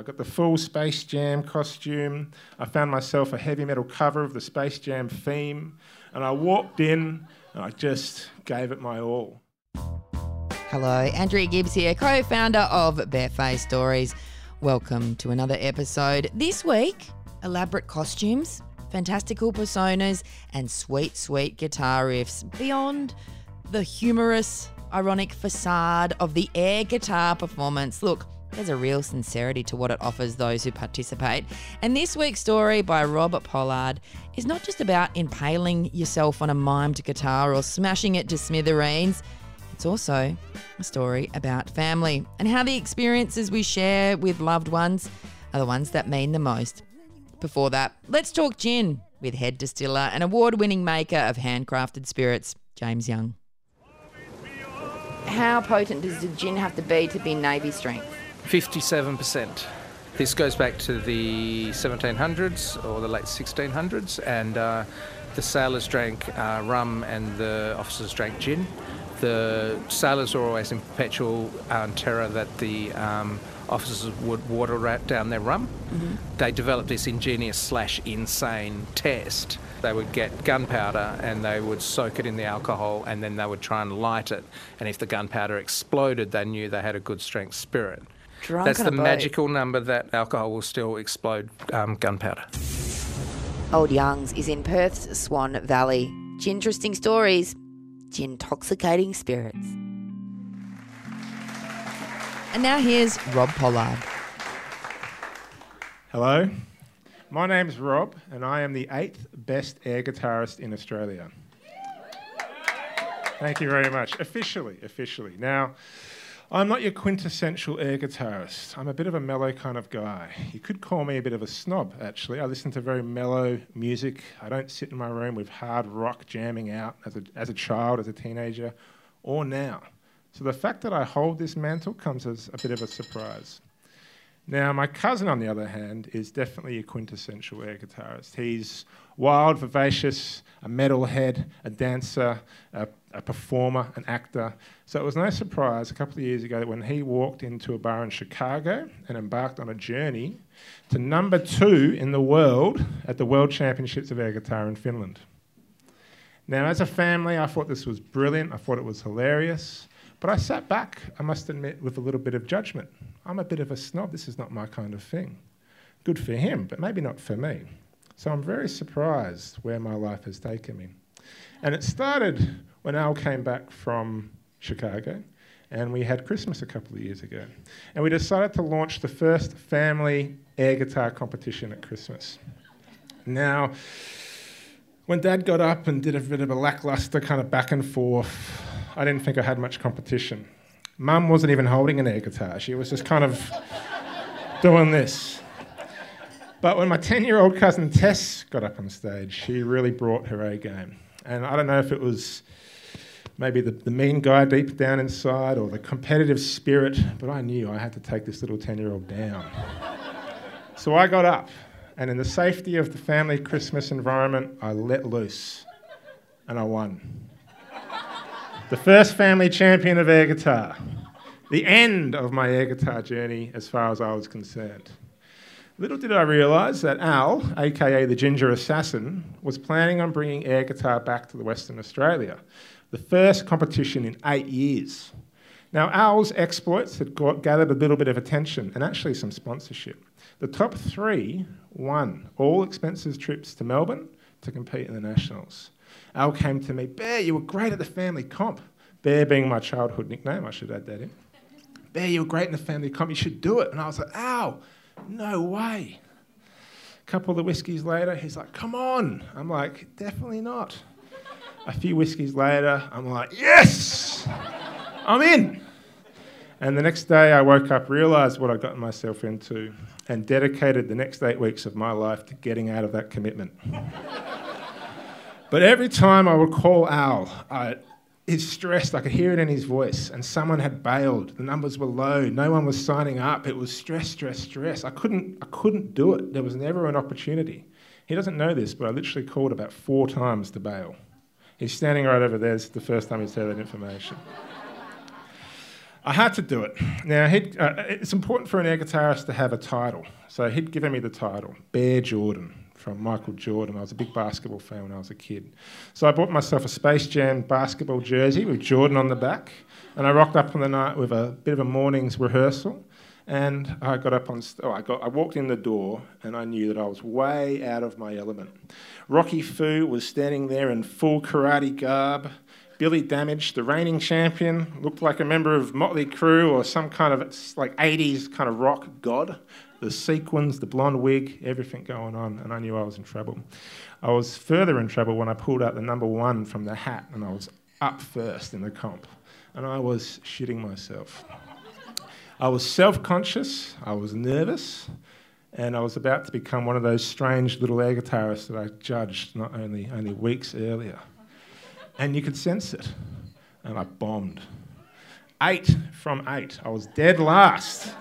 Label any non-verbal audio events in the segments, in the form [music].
I got the full Space Jam costume. I found myself a heavy metal cover of the Space Jam theme. And I walked in and I just gave it my all. Hello, Andrea Gibbs here, co founder of Barefaced Stories. Welcome to another episode. This week, elaborate costumes, fantastical personas, and sweet, sweet guitar riffs beyond the humorous, ironic facade of the air guitar performance. Look, there's a real sincerity to what it offers those who participate. And this week's story by Robert Pollard is not just about impaling yourself on a mimed guitar or smashing it to smithereens. It's also a story about family and how the experiences we share with loved ones are the ones that mean the most. Before that, let's talk gin with head distiller and award winning maker of handcrafted spirits, James Young. How potent does the gin have to be to be Navy strength? 57%. This goes back to the 1700s or the late 1600s, and uh, the sailors drank uh, rum and the officers drank gin. The sailors were always in perpetual um, terror that the um, officers would water rat down their rum. Mm-hmm. They developed this ingenious slash insane test. They would get gunpowder and they would soak it in the alcohol and then they would try and light it. And if the gunpowder exploded, they knew they had a good strength spirit. Drunk That's the magical number that alcohol will still explode um, gunpowder. Old Young's is in Perth's Swan Valley. Interesting stories, intoxicating spirits. And now here's Rob Pollard. Hello, my name's Rob, and I am the eighth best air guitarist in Australia. Thank you very much. Officially, officially. Now, I'm not your quintessential air guitarist. I'm a bit of a mellow kind of guy. You could call me a bit of a snob, actually. I listen to very mellow music. I don't sit in my room with hard rock jamming out as a, as a child, as a teenager, or now. So the fact that I hold this mantle comes as a bit of a surprise. Now, my cousin, on the other hand, is definitely a quintessential air guitarist. He's wild, vivacious, a metalhead, a dancer, a, a, performer, an actor. So it was no surprise a couple of years ago that when he walked into a bar in Chicago and embarked on a journey to number two in the world at the World Championships of Air Guitar in Finland. Now, as a family, I thought this was brilliant. I thought it was hilarious. But I sat back, I must admit, with a little bit of judgment. I'm a bit of a snob. This is not my kind of thing. Good for him, but maybe not for me. So I'm very surprised where my life has taken me. And it started when Al came back from Chicago, and we had Christmas a couple of years ago. And we decided to launch the first family air guitar competition at Christmas. Now, when Dad got up and did a bit of a lackluster kind of back and forth, I didn't think I had much competition. Mum wasn't even holding an air guitar, she was just kind of [laughs] doing this. But when my 10 year old cousin Tess got up on stage, she really brought her A game. And I don't know if it was maybe the, the mean guy deep down inside or the competitive spirit, but I knew I had to take this little 10 year old down. so I got up, and in the safety of the family Christmas environment, I let loose, and I won the first family champion of air guitar. The end of my air guitar journey as far as I was concerned. Little did I realise that Al, aka the Ginger Assassin, was planning on bringing air guitar back to the Western Australia, the first competition in eight years. Now, Al's exploits had got, gathered a little bit of attention and actually some sponsorship. The top three won all expenses trips to Melbourne to compete in the Nationals. Al came to me, Bear, you were great at the family comp. Bear being my childhood nickname, I should add that in. Bear, you were great in the family comp, you should do it. And I was like, Al, no way. A couple of the whiskies later, he's like, come on. I'm like, definitely not. A few whiskies later, I'm like, yes, I'm in. And the next day, I woke up, realised what I'd gotten myself into, and dedicated the next eight weeks of my life to getting out of that commitment. But every time I would call Al, I, he's stressed. I could hear it in his voice. And someone had bailed. The numbers were low. No one was signing up. It was stress, stress, stress. I couldn't, I couldn't do it. There was never an opportunity. He doesn't know this, but I literally called about four times to bail. He's standing right over there. It's the first time he's heard that information. I had to do it. Now, uh, it's important for an air guitarist to have a title. So he'd given me the title, Bear Jordan, from Michael Jordan. I was a big basketball fan when I was a kid. So I bought myself a Space Jam basketball jersey with Jordan on the back, and I rocked up on the night with a bit of a morning's rehearsal. And I got up on, oh, I, got, I walked in the door and I knew that I was way out of my element. Rocky Foo was standing there in full karate garb. Billy Damage, the reigning champion, looked like a member of Motley Crue or some kind of like 80s kind of rock god. The sequins, the blonde wig, everything going on, and I knew I was in trouble. I was further in trouble when I pulled out the number one from the hat and I was up first in the comp, and I was shitting myself. I was self conscious, I was nervous, and I was about to become one of those strange little air guitarists that I judged not only, only weeks earlier. And you could sense it. And I bombed. Eight from eight. I was dead last.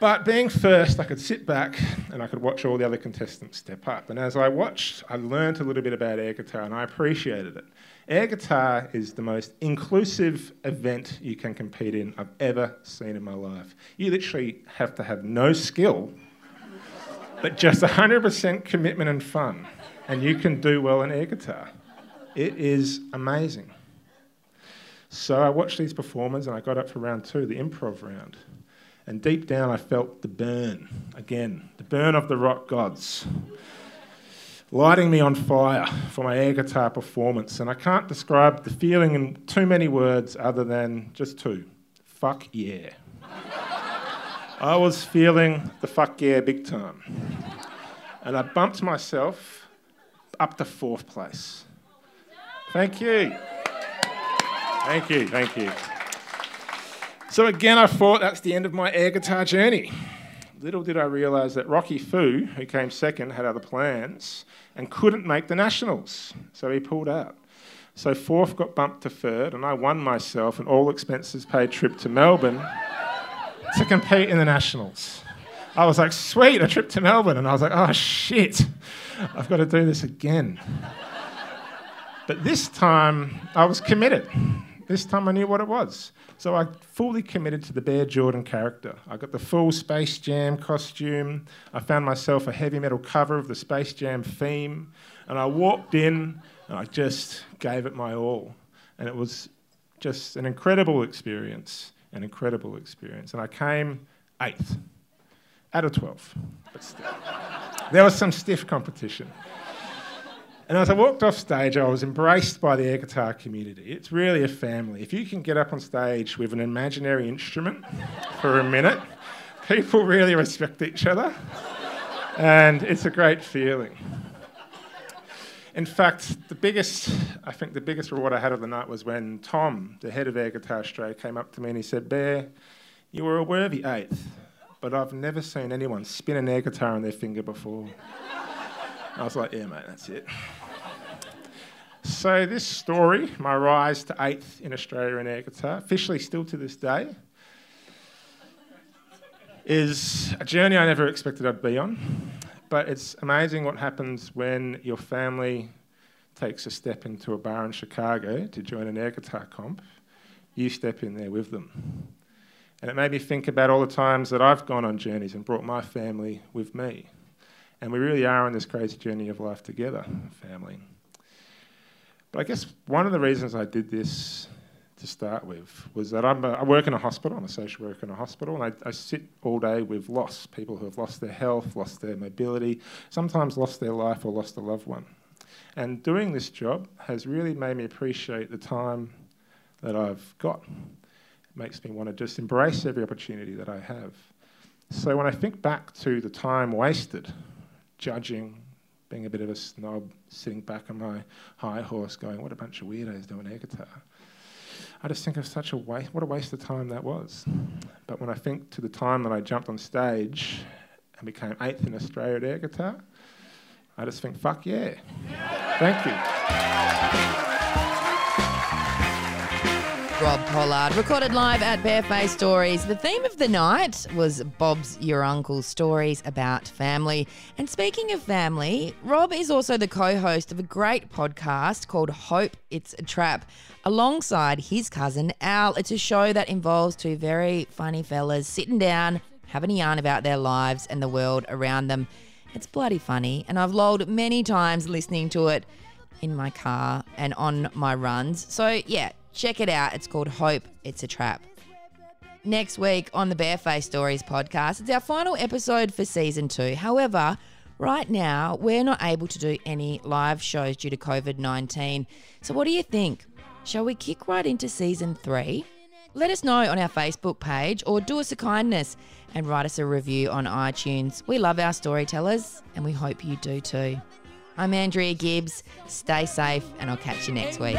But being first, I could sit back and I could watch all the other contestants step up. And as I watched, I learned a little bit about air guitar and I appreciated it. Air guitar is the most inclusive event you can compete in I've ever seen in my life. You literally have to have no skill, but just 100% commitment and fun, and you can do well in air guitar. It is amazing. So I watched these performers and I got up for round two, the improv round. And deep down, I felt the burn again, the burn of the rock gods, lighting me on fire for my air guitar performance. And I can't describe the feeling in too many words other than just two fuck yeah. I was feeling the fuck yeah big time. And I bumped myself up to fourth place. Thank you. Thank you, thank you. So again, I thought that's the end of my air guitar journey. Little did I realise that Rocky Foo, who came second, had other plans and couldn't make the nationals, so he pulled out. So fourth got bumped to third, and I won myself an all expenses paid trip to Melbourne to compete in the nationals. I was like, sweet, a trip to Melbourne, and I was like, oh shit, I've got to do this again. But this time, I was committed. This time, I knew what it was. So I fully committed to the Bear Jordan character. I got the full Space Jam costume. I found myself a heavy metal cover of the Space Jam theme. And I walked in and I just gave it my all. And it was just an incredible experience, an incredible experience. And I came eighth out of 12, but still. there was some stiff competition. And as I walked off stage, I was embraced by the air guitar community. It's really a family. If you can get up on stage with an imaginary instrument [laughs] for a minute, people really respect each other. And it's a great feeling. In fact, the biggest, I think the biggest reward I had of the night was when Tom, the head of Air Guitar Australia, came up to me and he said, Bear, you were a worthy eighth, but I've never seen anyone spin an air guitar on their finger before. I was like, yeah, mate, that's it. So, this story, my rise to eighth in Australia in air guitar, officially still to this day, is a journey I never expected I'd be on. But it's amazing what happens when your family takes a step into a bar in Chicago to join an air guitar comp. You step in there with them. And it made me think about all the times that I've gone on journeys and brought my family with me. And we really are on this crazy journey of life together, family. But I guess one of the reasons I did this to start with was that I'm a, i work in a hospital, I'm a social worker in a hospital, and I, I sit all day with loss people who have lost their health, lost their mobility, sometimes lost their life or lost a loved one. And doing this job has really made me appreciate the time that I've got. It makes me want to just embrace every opportunity that I have. So when I think back to the time wasted judging, being a bit of a snob, sitting back on my high horse going, what a bunch of weirdos doing air guitar. I just think of such a waste, what a waste of time that was. But when I think to the time that I jumped on stage and became eighth in Australia at air guitar, I just think, fuck yeah. Thank you. Rob Pollard, recorded live at Barefaced Stories. The theme of the night was Bob's Your Uncle's stories about family. And speaking of family, Rob is also the co host of a great podcast called Hope It's a Trap, alongside his cousin Al. It's a show that involves two very funny fellas sitting down, having a yarn about their lives and the world around them. It's bloody funny, and I've lolled many times listening to it in my car and on my runs. So, yeah, check it out. It's called Hope It's a Trap. Next week on the Barefaced Stories podcast, it's our final episode for season two. However, right now, we're not able to do any live shows due to COVID 19. So, what do you think? Shall we kick right into season three? Let us know on our Facebook page or do us a kindness and write us a review on iTunes. We love our storytellers and we hope you do too. I'm Andrea Gibbs. Stay safe, and I'll catch you next week.